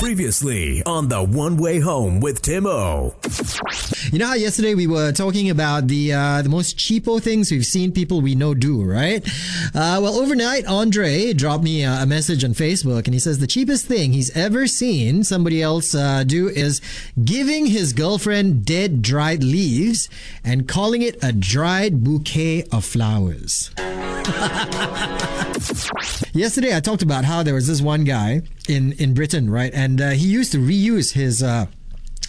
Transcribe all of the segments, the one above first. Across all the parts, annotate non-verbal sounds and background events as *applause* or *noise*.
Previously on the One Way Home with Tim O. You know how yesterday we were talking about the uh, the most cheapo things we've seen people we know do, right? Uh, well, overnight, Andre dropped me a, message on Facebook, and he says the cheapest thing he's ever seen somebody else uh, do is giving his girlfriend dead dried leaves and calling it a dried bouquet of flowers. *laughs* Yesterday, I talked about how there was this one guy in in Britain, right, and uh, he used to reuse his. Uh,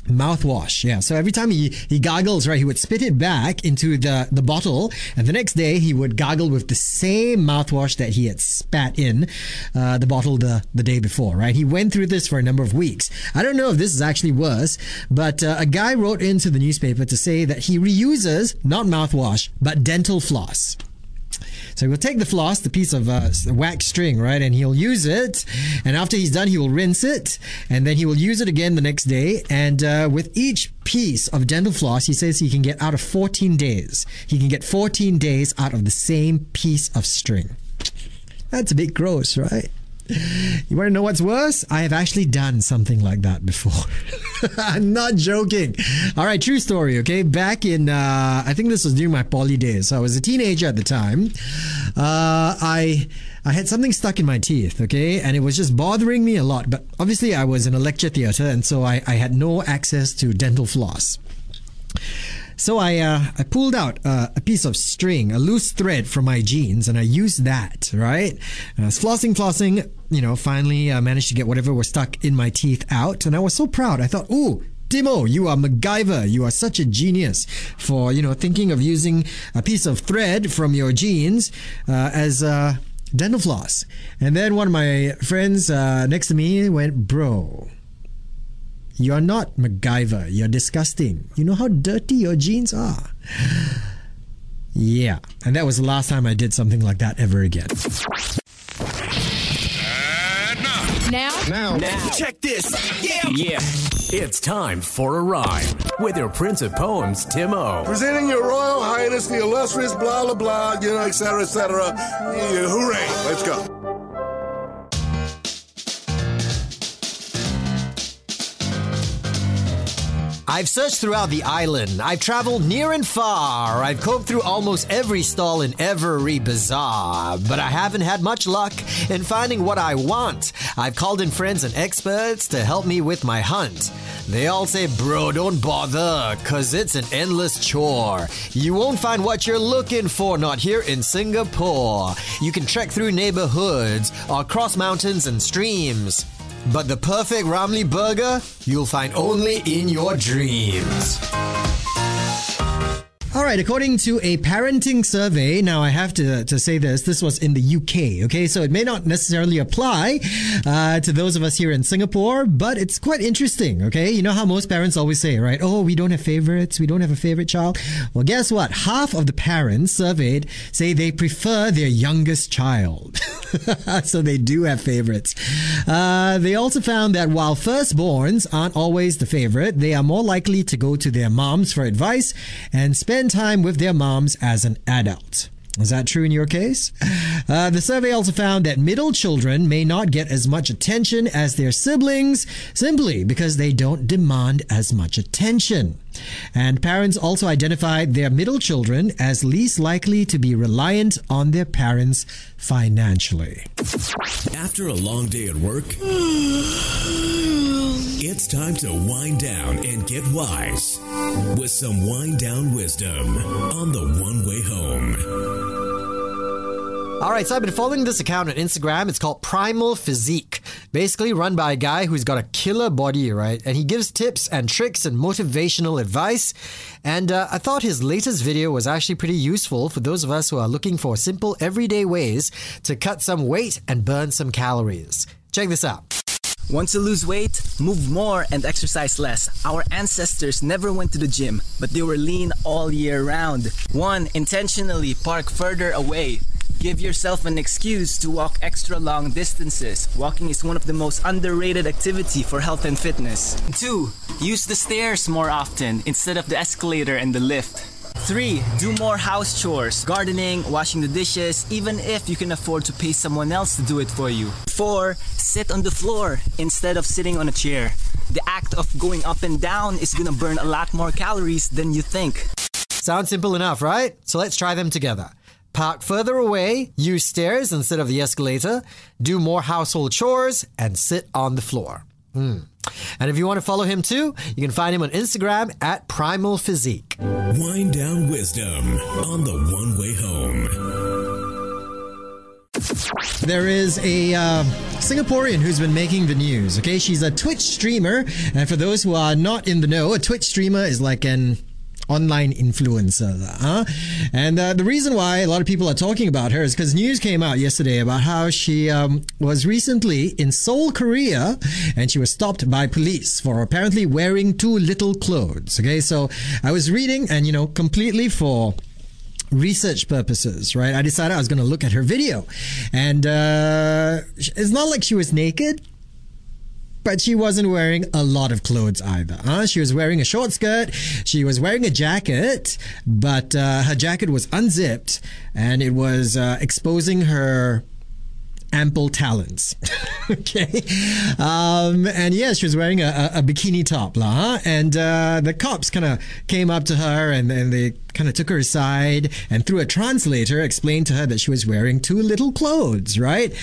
mouthwash. Yeah. So every time he he gargles right he would spit it back into the the bottle and the next day he would gargle with the same mouthwash that he had spat in uh, the bottle the the day before right? He went through this for a number of weeks. I don't know if this is actually worse but uh, a guy wrote into the newspaper to say that he reuses not mouthwash but dental floss so he'll take the floss, the piece of uh, wax string, right, and he'll use it. And after he's done, he will rinse it, and then he will use it again the next day. And uh, with each piece of dental floss, he says he can get out of 14 days. He can get 14 days out of the same piece of string. That's a bit gross, right? *laughs* You want to know what's worse? I have actually done something like that before. *laughs* I'm not joking. All right, true story, okay? Back in, uh, I think this was during my poly days. So I was a teenager at the time. Uh, I. I had something stuck in my teeth, okay, and it was just bothering me a lot. But obviously, I was in a lecture theatre, and so I, I had no access to dental floss. So I uh, I pulled out uh, a piece of string, a loose thread from my jeans, and I used that. Right, and I was flossing, flossing. You know, finally I managed to get whatever was stuck in my teeth out, and I was so proud. I thought, ooh. Timo, you are MacGyver. You are such a genius for you know thinking of using a piece of thread from your jeans uh, as uh, dental floss. And then one of my friends uh, next to me went, "Bro, you're not MacGyver. You're disgusting. You know how dirty your jeans are. Yeah, and that was the last time I did something like that ever again. Now? Now, Now. Check this. Yeah. yeah. It's time for a rhyme with your Prince of Poems, Tim O. Presenting your Royal Highness the illustrious blah blah blah, you know, etc. etc. Yeah, hooray! Let's go. I've searched throughout the island. I've traveled near and far. I've combed through almost every stall in every bazaar. But I haven't had much luck in finding what I want. I've called in friends and experts to help me with my hunt. They all say, bro, don't bother, cause it's an endless chore. You won't find what you're looking for, not here in Singapore. You can trek through neighborhoods or cross mountains and streams. But the perfect Ramly burger, you'll find only in your dreams. All right, according to a parenting survey, now I have to, to say this, this was in the UK, okay? So it may not necessarily apply uh, to those of us here in Singapore, but it's quite interesting, okay? You know how most parents always say, right? Oh, we don't have favorites, we don't have a favorite child. Well, guess what? Half of the parents surveyed say they prefer their youngest child. *laughs* so they do have favorites. Uh, they also found that while firstborns aren't always the favorite, they are more likely to go to their moms for advice and spend time with their moms as an adult. Is that true in your case? Uh, the survey also found that middle children may not get as much attention as their siblings simply because they don't demand as much attention. And parents also identified their middle children as least likely to be reliant on their parents financially. After a long day at work, it's time to wind down and get wise with some wind down wisdom on the one way home. All right, so I've been following this account on Instagram. It's called Primal Physique. Basically, run by a guy who's got a killer body, right? And he gives tips and tricks and motivational advice. And uh, I thought his latest video was actually pretty useful for those of us who are looking for simple, everyday ways to cut some weight and burn some calories. Check this out. Want to lose weight? Move more and exercise less. Our ancestors never went to the gym, but they were lean all year round. 1. Intentionally park further away. Give yourself an excuse to walk extra long distances. Walking is one of the most underrated activity for health and fitness. 2. Use the stairs more often instead of the escalator and the lift. 3. Do more house chores, gardening, washing the dishes, even if you can afford to pay someone else to do it for you. 4. sit on the floor instead of sitting on a chair. The act of going up and down is gonna burn a lot more calories than you think. Sounds simple enough, right? So let's try them together. Park further away, use stairs instead of the escalator, do more household chores, and sit on the floor. Hmm. And if you want to follow him too, you can find him on Instagram at Primal Physique. Wind down wisdom on the one way home. There is a uh, Singaporean who's been making the news. Okay, she's a Twitch streamer, and for those who are not in the know, a Twitch streamer is like an online influencer. Huh? And uh, the reason why a lot of people are talking about her is because news came out yesterday about how she um, was recently in Seoul, Korea, and she was stopped by police for apparently wearing too little clothes. Okay, so I was reading, and you know, completely for research purposes, right? I decided I was going to look at her video. And uh, it's not like she was naked, but she wasn't wearing a lot of clothes either. Huh? She was wearing a short skirt. She was wearing a jacket, but uh, her jacket was unzipped and it was uh, exposing her ample talons. *laughs* okay. Um, and yeah, she was wearing a, a, a bikini top, lah, huh? And uh, the cops kind of came up to her and, and they kind of took her aside and through a translator explained to her that she was wearing too little clothes, right?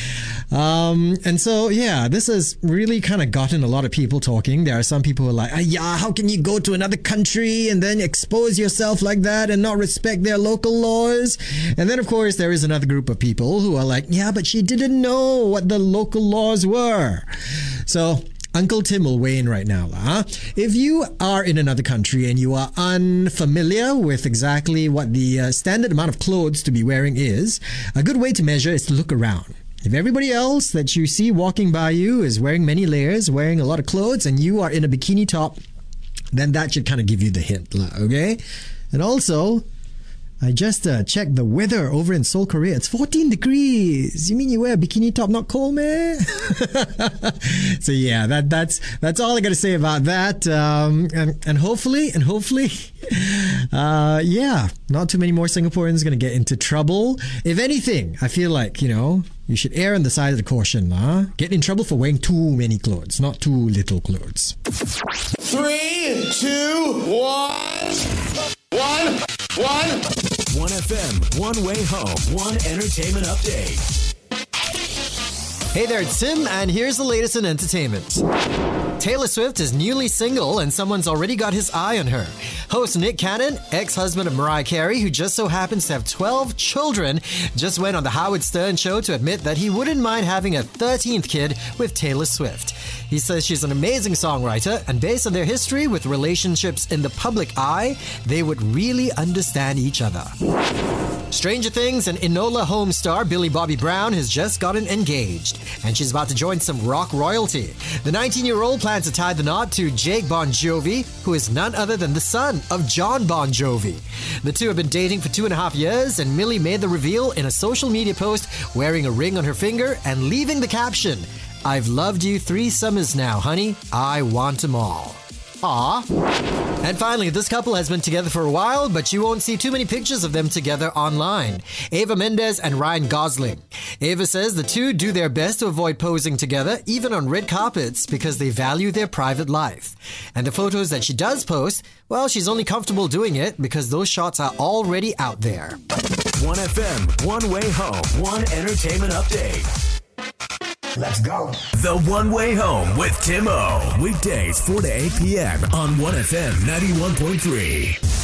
Um, and so, yeah, this has really kind of gotten a lot of people talking. There are some people who are like, ah, yeah, how can you go to another country and then expose yourself like that and not respect their local laws? And then, of course, there is another group of people who are like, yeah, but she didn't know what the local laws were. So, Uncle Tim will weigh in right now. Huh? If you are in another country and you are unfamiliar with exactly what the uh, standard amount of clothes to be wearing is, a good way to measure is to look around. If everybody else that you see walking by you is wearing many layers, wearing a lot of clothes, and you are in a bikini top, then that should kind of give you the hint, okay? And also, I just uh, checked the weather over in Seoul, Korea. It's 14 degrees. You mean you wear a bikini top, not cold, man? *laughs* so yeah, that that's that's all I got to say about that. Um, and and hopefully, and hopefully, *laughs* uh, yeah, not too many more Singaporeans to get into trouble. If anything, I feel like you know you should err on the side of the caution, huh? Get in trouble for wearing too many clothes, not too little clothes. Three, two, one, one, one. 1FM, one way home, one entertainment update. Hey there, it's Tim, and here's the latest in entertainment. Taylor Swift is newly single, and someone's already got his eye on her. Host Nick Cannon, ex husband of Mariah Carey, who just so happens to have 12 children, just went on The Howard Stern show to admit that he wouldn't mind having a 13th kid with Taylor Swift. He says she's an amazing songwriter, and based on their history with relationships in the public eye, they would really understand each other. Stranger Things and Enola Holmes star Millie Bobby Brown has just gotten engaged, and she's about to join some rock royalty. The 19 year old plans to tie the knot to Jake Bon Jovi, who is none other than the son of Jon Bon Jovi. The two have been dating for two and a half years, and Millie made the reveal in a social media post wearing a ring on her finger and leaving the caption I've loved you three summers now, honey. I want them all. Aw. And finally, this couple has been together for a while, but you won't see too many pictures of them together online. Eva Mendes and Ryan Gosling. Eva says the two do their best to avoid posing together, even on red carpets, because they value their private life. And the photos that she does post, well, she's only comfortable doing it because those shots are already out there. 1FM, one way home, one entertainment update. Let's go. The One Way Home with Tim O. Weekdays 4 to 8 p.m. on 1FM 91.3.